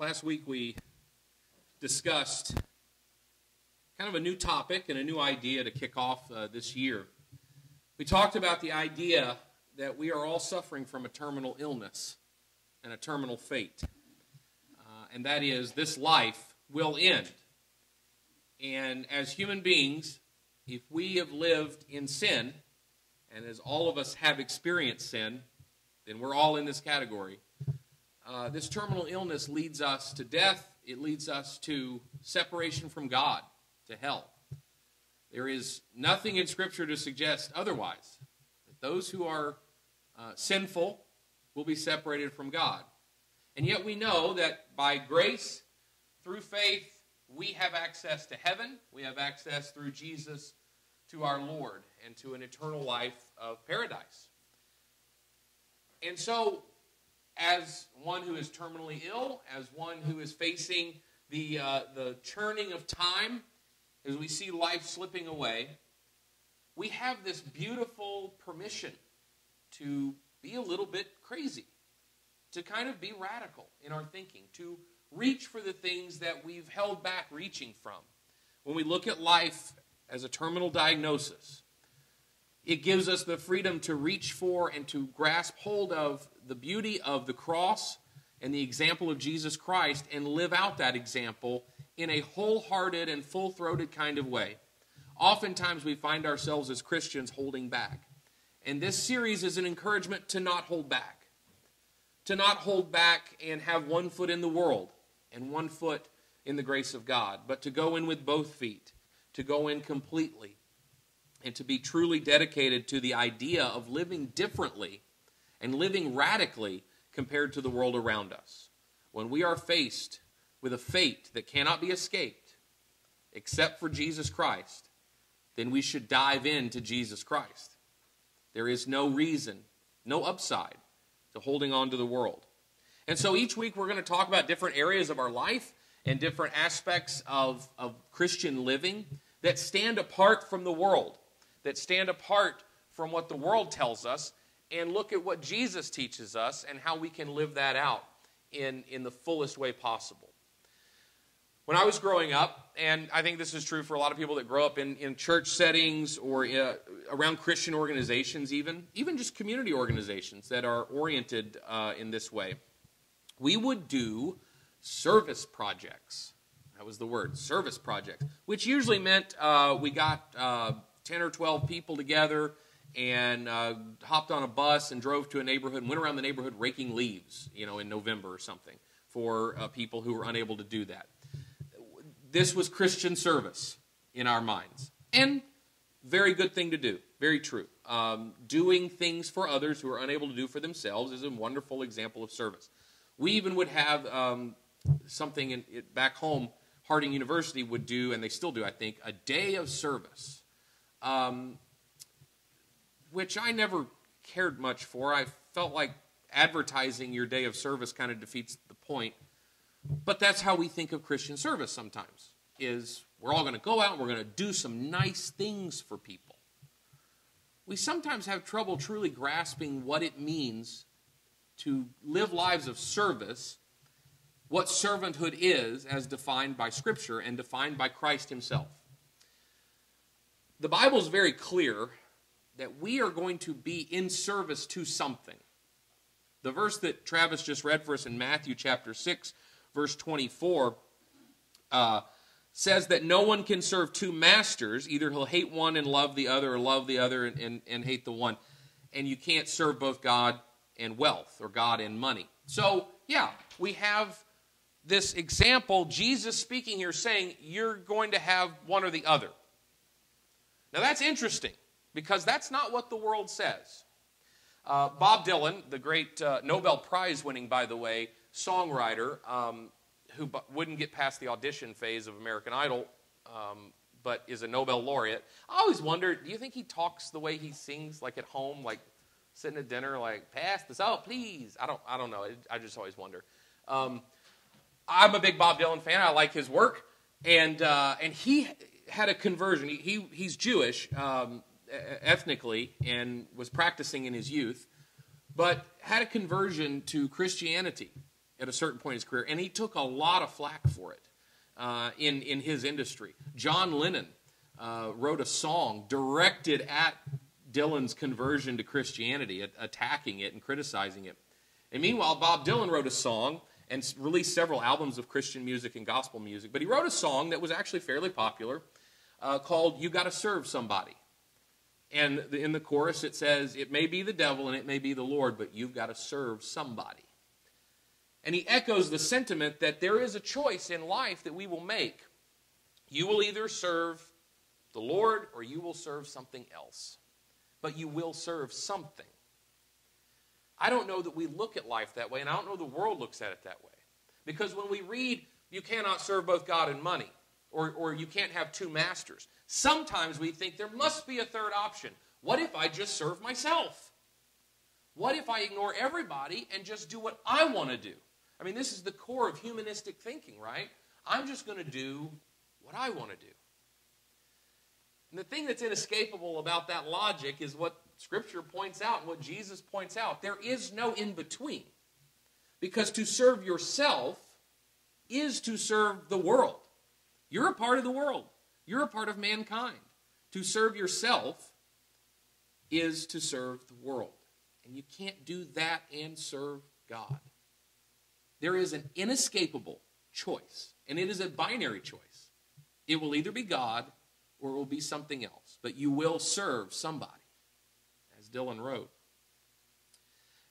last week we discussed kind of a new topic and a new idea to kick off uh, this year. We talked about the idea that we are all suffering from a terminal illness and a terminal fate. Uh, and that is, this life will end. And as human beings, if we have lived in sin, and as all of us have experienced sin, then we're all in this category. Uh, this terminal illness leads us to death, it leads us to separation from God, to hell. There is nothing in Scripture to suggest otherwise. That those who are uh, sinful will be separated from God. And yet we know that by grace, through faith, we have access to heaven. We have access through Jesus to our Lord and to an eternal life of paradise. And so, as one who is terminally ill, as one who is facing the, uh, the churning of time, as we see life slipping away, we have this beautiful permission to be a little bit crazy, to kind of be radical in our thinking, to reach for the things that we've held back reaching from. When we look at life as a terminal diagnosis, it gives us the freedom to reach for and to grasp hold of the beauty of the cross and the example of Jesus Christ and live out that example in a wholehearted and full throated kind of way. Oftentimes, we find ourselves as Christians holding back. And this series is an encouragement to not hold back, to not hold back and have one foot in the world and one foot in the grace of God, but to go in with both feet, to go in completely, and to be truly dedicated to the idea of living differently and living radically compared to the world around us. When we are faced with a fate that cannot be escaped except for Jesus Christ, then we should dive into Jesus Christ. There is no reason, no upside to holding on to the world. And so each week we're going to talk about different areas of our life and different aspects of, of Christian living that stand apart from the world, that stand apart from what the world tells us, and look at what Jesus teaches us and how we can live that out in, in the fullest way possible. When I was growing up, and I think this is true for a lot of people that grow up in, in church settings or uh, around Christian organizations, even, even just community organizations that are oriented uh, in this way, we would do service projects. That was the word, service projects, which usually meant uh, we got uh, 10 or 12 people together and uh, hopped on a bus and drove to a neighborhood and went around the neighborhood raking leaves, you know, in November or something for uh, people who were unable to do that. This was Christian service in our minds. And very good thing to do. Very true. Um, doing things for others who are unable to do for themselves is a wonderful example of service. We even would have um, something in, back home, Harding University would do, and they still do, I think, a day of service. Um, which I never cared much for. I felt like advertising your day of service kind of defeats the point. But that's how we think of Christian service sometimes. Is we're all going to go out and we're going to do some nice things for people. We sometimes have trouble truly grasping what it means to live lives of service, what servanthood is as defined by Scripture and defined by Christ Himself. The Bible is very clear that we are going to be in service to something. The verse that Travis just read for us in Matthew chapter 6, verse 24, uh, says that no one can serve two masters. Either he'll hate one and love the other, or love the other and, and, and hate the one. And you can't serve both God and wealth, or God and money. So, yeah, we have this example, Jesus speaking here, saying you're going to have one or the other. Now, that's interesting because that's not what the world says. Uh, Bob Dylan, the great uh, Nobel Prize winning, by the way, songwriter, um, who b- wouldn't get past the audition phase of American Idol, um, but is a Nobel laureate. I always wonder do you think he talks the way he sings, like at home, like sitting at dinner, like, pass this out, please? I don't, I don't know. I just always wonder. Um, I'm a big Bob Dylan fan. I like his work. And, uh, and he had a conversion. He, he he's Jewish. Um, ethnically and was practicing in his youth, but had a conversion to Christianity at a certain point in his career, and he took a lot of flack for it uh, in, in his industry. John Lennon uh, wrote a song directed at Dylan's conversion to Christianity, attacking it and criticizing it. And meanwhile, Bob Dylan wrote a song and released several albums of Christian music and gospel music. But he wrote a song that was actually fairly popular uh, called You Gotta Serve Somebody. And in the chorus, it says, It may be the devil and it may be the Lord, but you've got to serve somebody. And he echoes the sentiment that there is a choice in life that we will make. You will either serve the Lord or you will serve something else. But you will serve something. I don't know that we look at life that way, and I don't know the world looks at it that way. Because when we read, you cannot serve both God and money, or, or you can't have two masters, sometimes we think there must be a third option. What if I just serve myself? What if I ignore everybody and just do what I want to do? I mean, this is the core of humanistic thinking, right? I'm just going to do what I want to do. And the thing that's inescapable about that logic is what Scripture points out, and what Jesus points out. There is no in between. Because to serve yourself is to serve the world. You're a part of the world, you're a part of mankind. To serve yourself is to serve the world. And you can't do that and serve God. There is an inescapable choice, and it is a binary choice. It will either be God or it will be something else, but you will serve somebody, as Dylan wrote.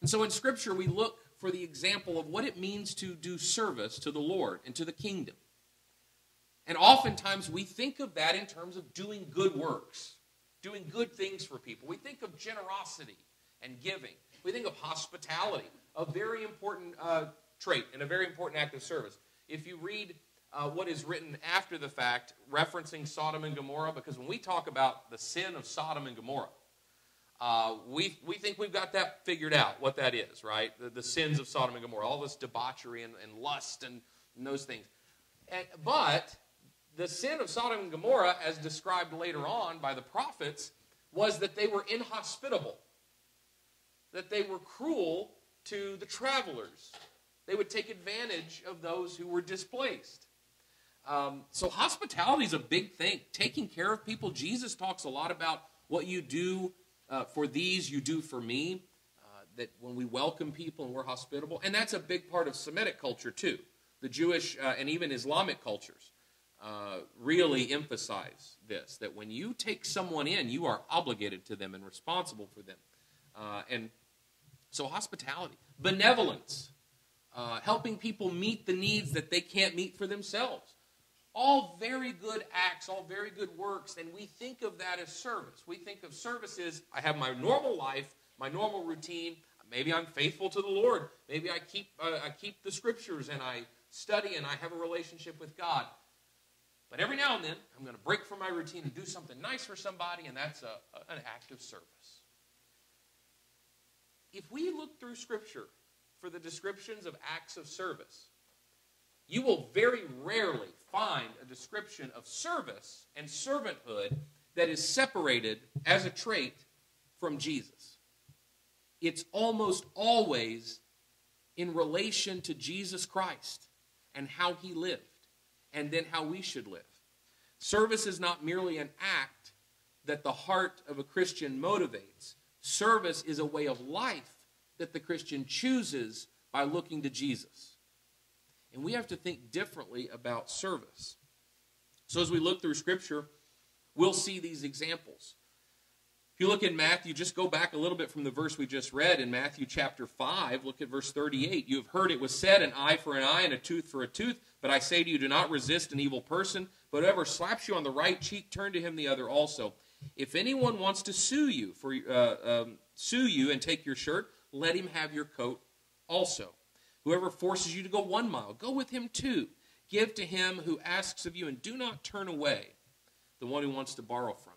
And so in Scripture, we look for the example of what it means to do service to the Lord and to the kingdom. And oftentimes we think of that in terms of doing good works, doing good things for people. We think of generosity and giving. We think of hospitality, a very important uh, trait and a very important act of service. If you read uh, what is written after the fact, referencing Sodom and Gomorrah, because when we talk about the sin of Sodom and Gomorrah, uh, we, we think we've got that figured out, what that is, right? The, the sins of Sodom and Gomorrah, all this debauchery and, and lust and, and those things. And, but the sin of Sodom and Gomorrah, as described later on by the prophets, was that they were inhospitable, that they were cruel to the travelers. They would take advantage of those who were displaced. Um, so hospitality is a big thing. Taking care of people. Jesus talks a lot about what you do uh, for these, you do for me. Uh, that when we welcome people and we're hospitable, and that's a big part of Semitic culture too. The Jewish uh, and even Islamic cultures uh, really emphasize this: that when you take someone in, you are obligated to them and responsible for them. Uh, and so hospitality, benevolence. Uh, helping people meet the needs that they can't meet for themselves all very good acts, all very good works, and we think of that as service. We think of service as I have my normal life, my normal routine. Maybe I'm faithful to the Lord. Maybe I keep uh, I keep the scriptures and I study and I have a relationship with God. But every now and then, I'm going to break from my routine and do something nice for somebody, and that's a, a, an act of service. If we look through Scripture for the descriptions of acts of service, you will very rarely find a description of service and servanthood that is separated as a trait from Jesus. It's almost always in relation to Jesus Christ and how he lived, and then how we should live. Service is not merely an act that the heart of a Christian motivates, service is a way of life that the Christian chooses by looking to Jesus. And we have to think differently about service. So as we look through Scripture, we'll see these examples. If you look in Matthew, just go back a little bit from the verse we just read in Matthew chapter 5. Look at verse 38. You have heard it was said, an eye for an eye and a tooth for a tooth. But I say to you, do not resist an evil person. But whoever slaps you on the right cheek, turn to him the other also. If anyone wants to sue you for uh, um, sue you and take your shirt, let him have your coat also. Whoever forces you to go one mile, go with him two. Give to him who asks of you, and do not turn away the one who wants to borrow from.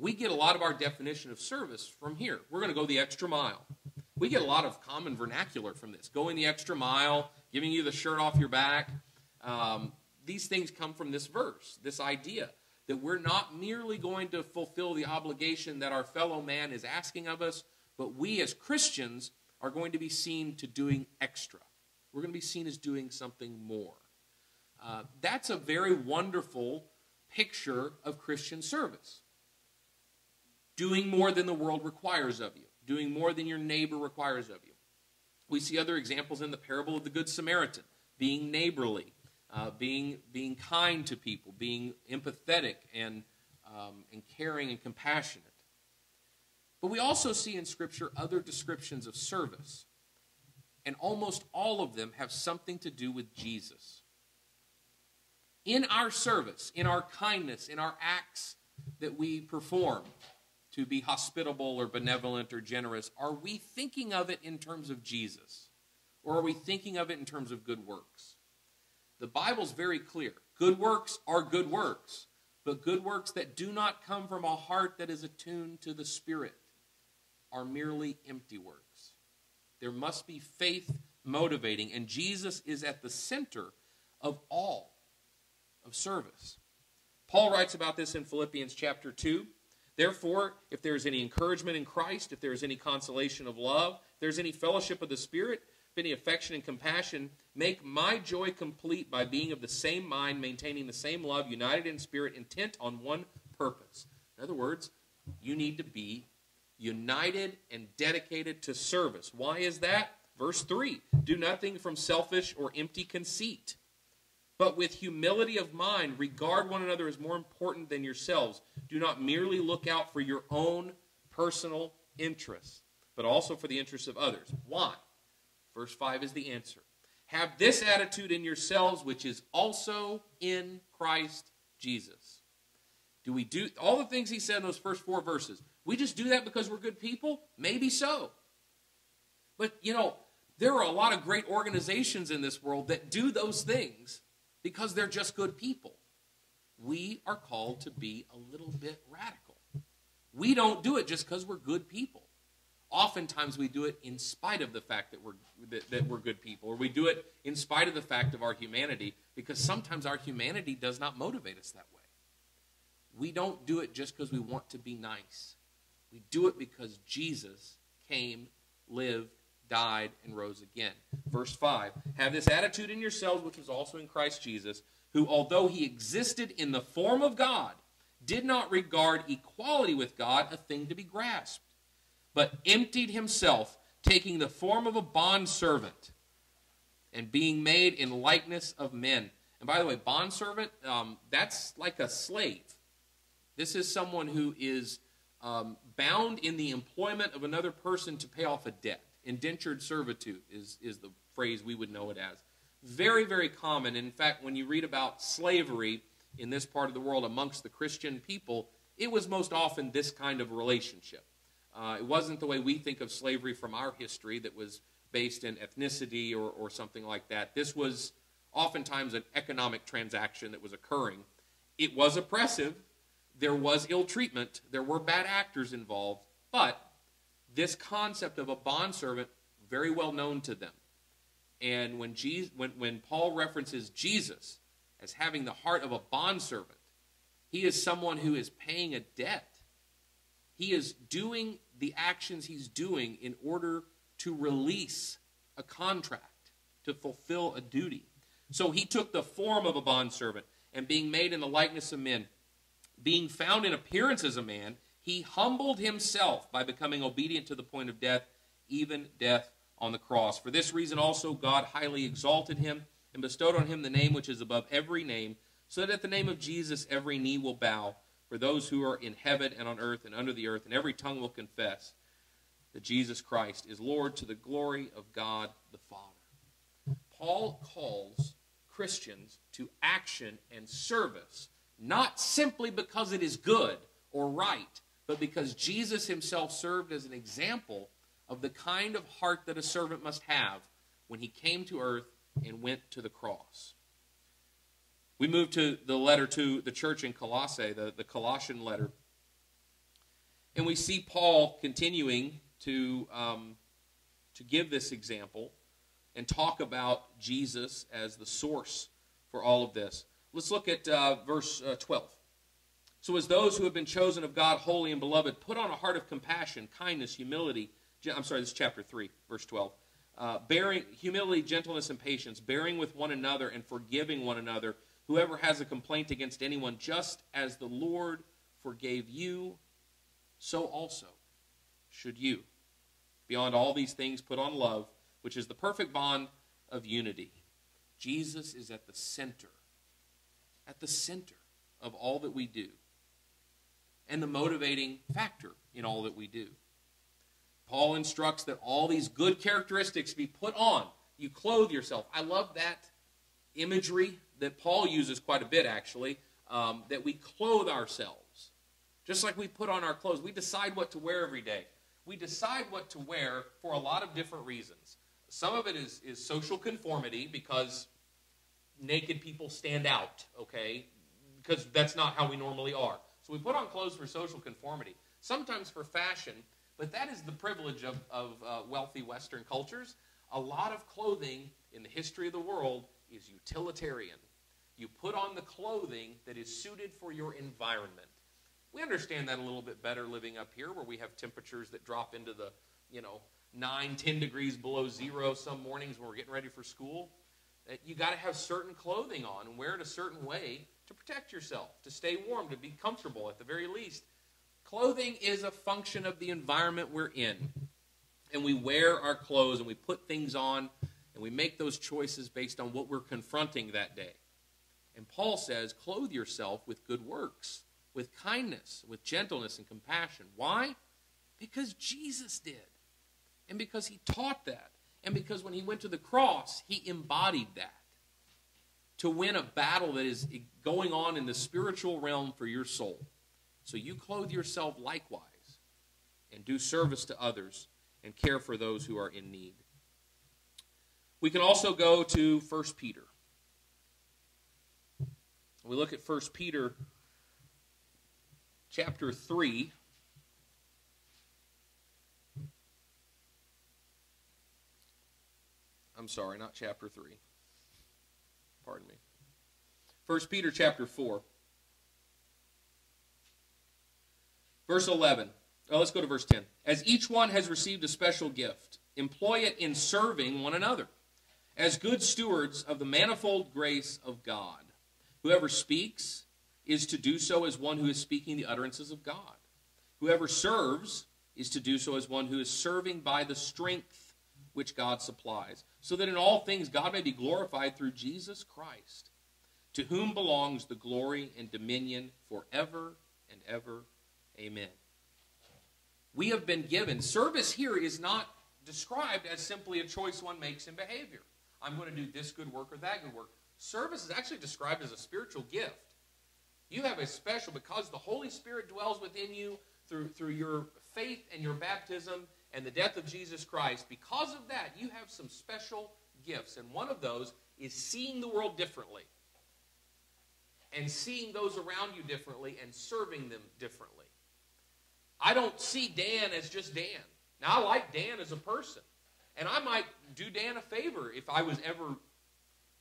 We get a lot of our definition of service from here. We're going to go the extra mile. We get a lot of common vernacular from this going the extra mile, giving you the shirt off your back. Um, these things come from this verse, this idea that we're not merely going to fulfill the obligation that our fellow man is asking of us, but we as Christians are going to be seen to doing extra. We're going to be seen as doing something more. Uh, that's a very wonderful picture of Christian service. Doing more than the world requires of you, doing more than your neighbor requires of you. We see other examples in the parable of the Good Samaritan being neighborly, uh, being, being kind to people, being empathetic and, um, and caring and compassionate. But we also see in Scripture other descriptions of service. And almost all of them have something to do with Jesus. In our service, in our kindness, in our acts that we perform to be hospitable or benevolent or generous, are we thinking of it in terms of Jesus? Or are we thinking of it in terms of good works? The Bible's very clear. Good works are good works, but good works that do not come from a heart that is attuned to the Spirit are merely empty works. There must be faith motivating, and Jesus is at the center of all of service. Paul writes about this in Philippians chapter 2. Therefore, if there is any encouragement in Christ, if there is any consolation of love, if there is any fellowship of the Spirit, if any affection and compassion, make my joy complete by being of the same mind, maintaining the same love, united in spirit, intent on one purpose. In other words, you need to be united and dedicated to service. Why is that? Verse 3 Do nothing from selfish or empty conceit, but with humility of mind, regard one another as more important than yourselves. Do not merely look out for your own personal interests, but also for the interests of others. Why? Verse 5 is the answer. Have this attitude in yourselves, which is also in Christ Jesus. Do we do all the things he said in those first four verses? We just do that because we're good people? Maybe so. But, you know, there are a lot of great organizations in this world that do those things because they're just good people. We are called to be a little bit radical. We don't do it just because we're good people. Oftentimes we do it in spite of the fact that we're, that, that we're good people, or we do it in spite of the fact of our humanity, because sometimes our humanity does not motivate us that way. We don't do it just because we want to be nice. We do it because Jesus came, lived, died, and rose again. Verse 5 Have this attitude in yourselves, which was also in Christ Jesus, who, although he existed in the form of God, did not regard equality with God a thing to be grasped, but emptied himself, taking the form of a bondservant and being made in likeness of men. And by the way, bondservant, um, that's like a slave. This is someone who is um, bound in the employment of another person to pay off a debt. Indentured servitude is, is the phrase we would know it as. Very, very common. In fact, when you read about slavery in this part of the world amongst the Christian people, it was most often this kind of relationship. Uh, it wasn't the way we think of slavery from our history that was based in ethnicity or, or something like that. This was oftentimes an economic transaction that was occurring. It was oppressive, there was ill treatment, there were bad actors involved, but this concept of a bondservant, very well known to them. And when, Jesus, when, when Paul references Jesus as having the heart of a bondservant, he is someone who is paying a debt. He is doing the actions he's doing in order to release a contract, to fulfill a duty. So he took the form of a bondservant, and being made in the likeness of men, being found in appearance as a man, he humbled himself by becoming obedient to the point of death, even death on the cross. For this reason also God highly exalted him and bestowed on him the name which is above every name, so that at the name of Jesus every knee will bow, for those who are in heaven and on earth and under the earth, and every tongue will confess that Jesus Christ is Lord to the glory of God the Father. Paul calls Christians to action and service not simply because it is good or right, but because Jesus himself served as an example of the kind of heart that a servant must have when he came to earth and went to the cross. We move to the letter to the church in Colossae, the, the Colossian letter. And we see Paul continuing to, um, to give this example and talk about Jesus as the source for all of this. Let's look at uh, verse uh, 12. So, as those who have been chosen of God, holy and beloved, put on a heart of compassion, kindness, humility. I'm sorry, this is chapter 3, verse 12. uh, bearing humility, gentleness, and patience, bearing with one another and forgiving one another. Whoever has a complaint against anyone, just as the Lord forgave you, so also should you. Beyond all these things, put on love, which is the perfect bond of unity. Jesus is at the center, at the center of all that we do, and the motivating factor in all that we do. Paul instructs that all these good characteristics be put on. You clothe yourself. I love that imagery that Paul uses quite a bit, actually, um, that we clothe ourselves. Just like we put on our clothes, we decide what to wear every day. We decide what to wear for a lot of different reasons. Some of it is, is social conformity because naked people stand out, okay? Because that's not how we normally are. So we put on clothes for social conformity, sometimes for fashion, but that is the privilege of, of uh, wealthy Western cultures. A lot of clothing in the history of the world is utilitarian. You put on the clothing that is suited for your environment. We understand that a little bit better living up here where we have temperatures that drop into the, you know, 9, 10 degrees below zero some mornings when we're getting ready for school. That you got to have certain clothing on and wear it a certain way to protect yourself, to stay warm, to be comfortable at the very least. Clothing is a function of the environment we're in. And we wear our clothes and we put things on and we make those choices based on what we're confronting that day. And Paul says, clothe yourself with good works, with kindness, with gentleness and compassion. Why? Because Jesus did. And because he taught that. And because when he went to the cross, he embodied that. To win a battle that is going on in the spiritual realm for your soul. So you clothe yourself likewise and do service to others and care for those who are in need. We can also go to 1 Peter. We look at 1 Peter chapter 3. I'm sorry, not chapter 3. Pardon me. 1 Peter chapter 4. Verse 11. Oh, let's go to verse 10. As each one has received a special gift, employ it in serving one another, as good stewards of the manifold grace of God. Whoever speaks is to do so as one who is speaking the utterances of God. Whoever serves is to do so as one who is serving by the strength which God supplies, so that in all things God may be glorified through Jesus Christ, to whom belongs the glory and dominion forever and ever. Amen. We have been given, service here is not described as simply a choice one makes in behavior. I'm going to do this good work or that good work. Service is actually described as a spiritual gift. You have a special, because the Holy Spirit dwells within you through, through your faith and your baptism and the death of Jesus Christ, because of that, you have some special gifts. And one of those is seeing the world differently, and seeing those around you differently, and serving them differently. I don't see Dan as just Dan. Now, I like Dan as a person. And I might do Dan a favor if I was ever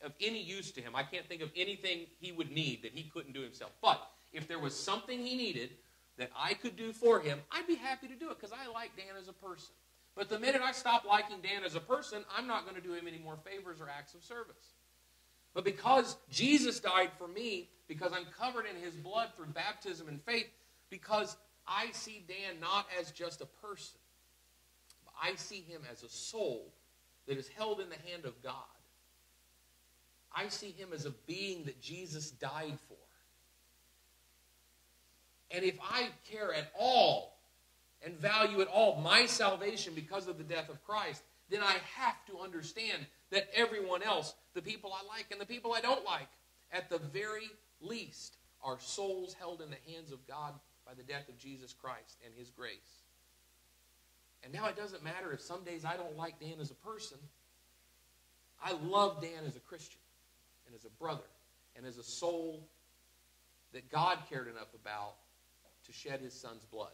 of any use to him. I can't think of anything he would need that he couldn't do himself. But if there was something he needed that I could do for him, I'd be happy to do it because I like Dan as a person. But the minute I stop liking Dan as a person, I'm not going to do him any more favors or acts of service. But because Jesus died for me, because I'm covered in his blood through baptism and faith, because I see Dan not as just a person, but I see him as a soul that is held in the hand of God. I see him as a being that Jesus died for. And if I care at all and value at all my salvation because of the death of Christ, then I have to understand that everyone else, the people I like and the people I don't like, at the very least, are souls held in the hands of God by the death of Jesus Christ and his grace. And now it doesn't matter if some days I don't like Dan as a person. I love Dan as a Christian and as a brother and as a soul that God cared enough about to shed his son's blood.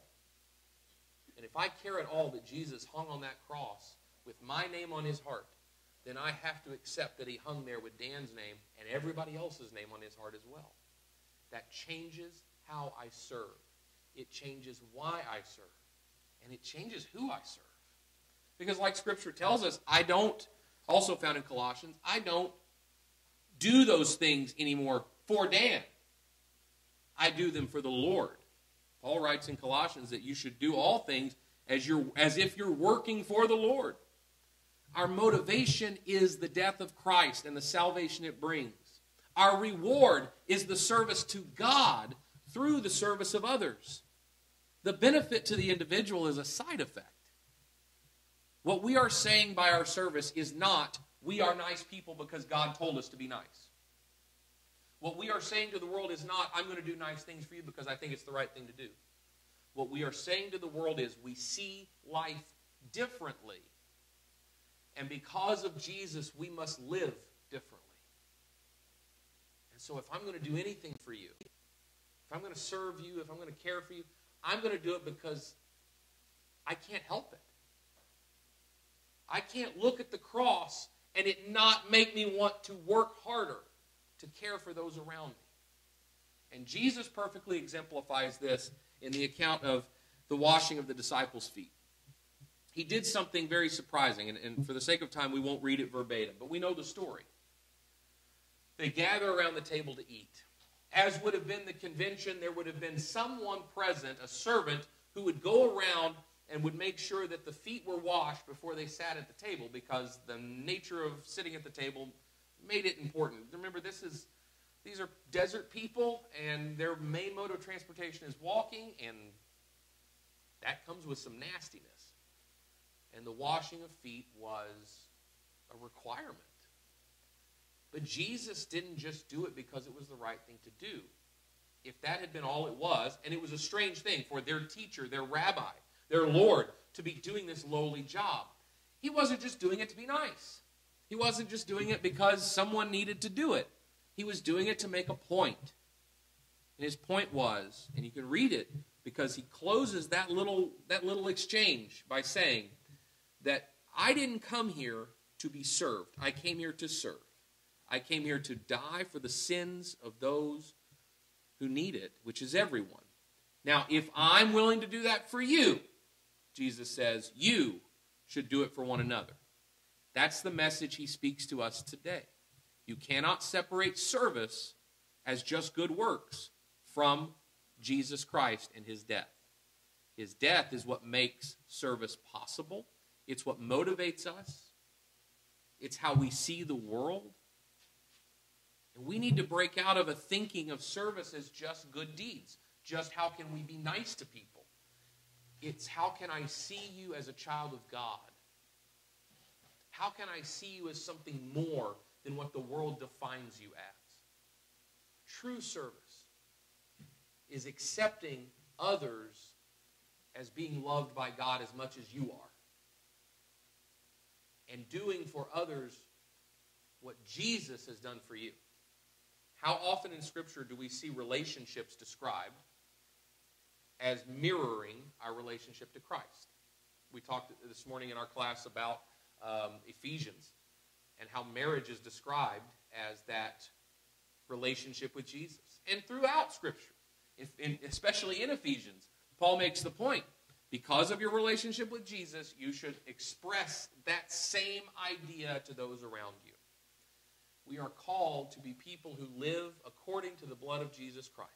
And if I care at all that Jesus hung on that cross with my name on his heart, then I have to accept that he hung there with Dan's name and everybody else's name on his heart as well. That changes how I serve. It changes why I serve. And it changes who I serve. Because, like Scripture tells us, I don't, also found in Colossians, I don't do those things anymore for Dan. I do them for the Lord. Paul writes in Colossians that you should do all things as, you're, as if you're working for the Lord. Our motivation is the death of Christ and the salvation it brings. Our reward is the service to God through the service of others. The benefit to the individual is a side effect. What we are saying by our service is not, we are nice people because God told us to be nice. What we are saying to the world is not, I'm going to do nice things for you because I think it's the right thing to do. What we are saying to the world is, we see life differently. And because of Jesus, we must live differently. And so, if I'm going to do anything for you, if I'm going to serve you, if I'm going to care for you, I'm going to do it because I can't help it. I can't look at the cross and it not make me want to work harder to care for those around me. And Jesus perfectly exemplifies this in the account of the washing of the disciples' feet. He did something very surprising, and, and for the sake of time, we won't read it verbatim, but we know the story. They gather around the table to eat. As would have been the convention, there would have been someone present, a servant, who would go around and would make sure that the feet were washed before they sat at the table because the nature of sitting at the table made it important. Remember, this is these are desert people, and their main mode of transportation is walking, and that comes with some nastiness. And the washing of feet was a requirement. But Jesus didn't just do it because it was the right thing to do. If that had been all it was, and it was a strange thing for their teacher, their rabbi, their Lord, to be doing this lowly job, he wasn't just doing it to be nice. He wasn't just doing it because someone needed to do it. He was doing it to make a point. And his point was, and you can read it because he closes that little that little exchange by saying that I didn't come here to be served. I came here to serve. I came here to die for the sins of those who need it, which is everyone. Now, if I'm willing to do that for you, Jesus says, you should do it for one another. That's the message he speaks to us today. You cannot separate service as just good works from Jesus Christ and his death. His death is what makes service possible, it's what motivates us, it's how we see the world. And we need to break out of a thinking of service as just good deeds. Just how can we be nice to people? It's how can I see you as a child of God? How can I see you as something more than what the world defines you as? True service is accepting others as being loved by God as much as you are. And doing for others what Jesus has done for you. How often in Scripture do we see relationships described as mirroring our relationship to Christ? We talked this morning in our class about um, Ephesians and how marriage is described as that relationship with Jesus. And throughout Scripture, if, in, especially in Ephesians, Paul makes the point because of your relationship with Jesus, you should express that same idea to those around you. We are called to be people who live according to the blood of Jesus Christ,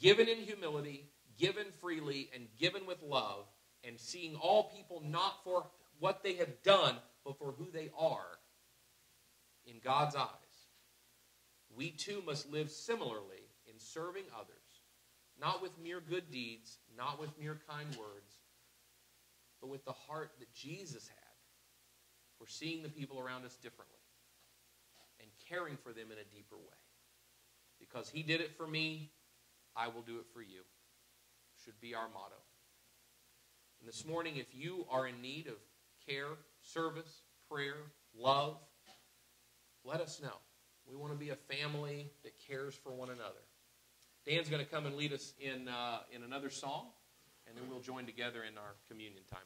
given in humility, given freely, and given with love, and seeing all people not for what they have done, but for who they are in God's eyes. We too must live similarly in serving others, not with mere good deeds, not with mere kind words, but with the heart that Jesus had for seeing the people around us differently and caring for them in a deeper way. Because he did it for me, I will do it for you. Should be our motto. And this morning, if you are in need of care, service, prayer, love, let us know. We want to be a family that cares for one another. Dan's going to come and lead us in, uh, in another song, and then we'll join together in our communion time.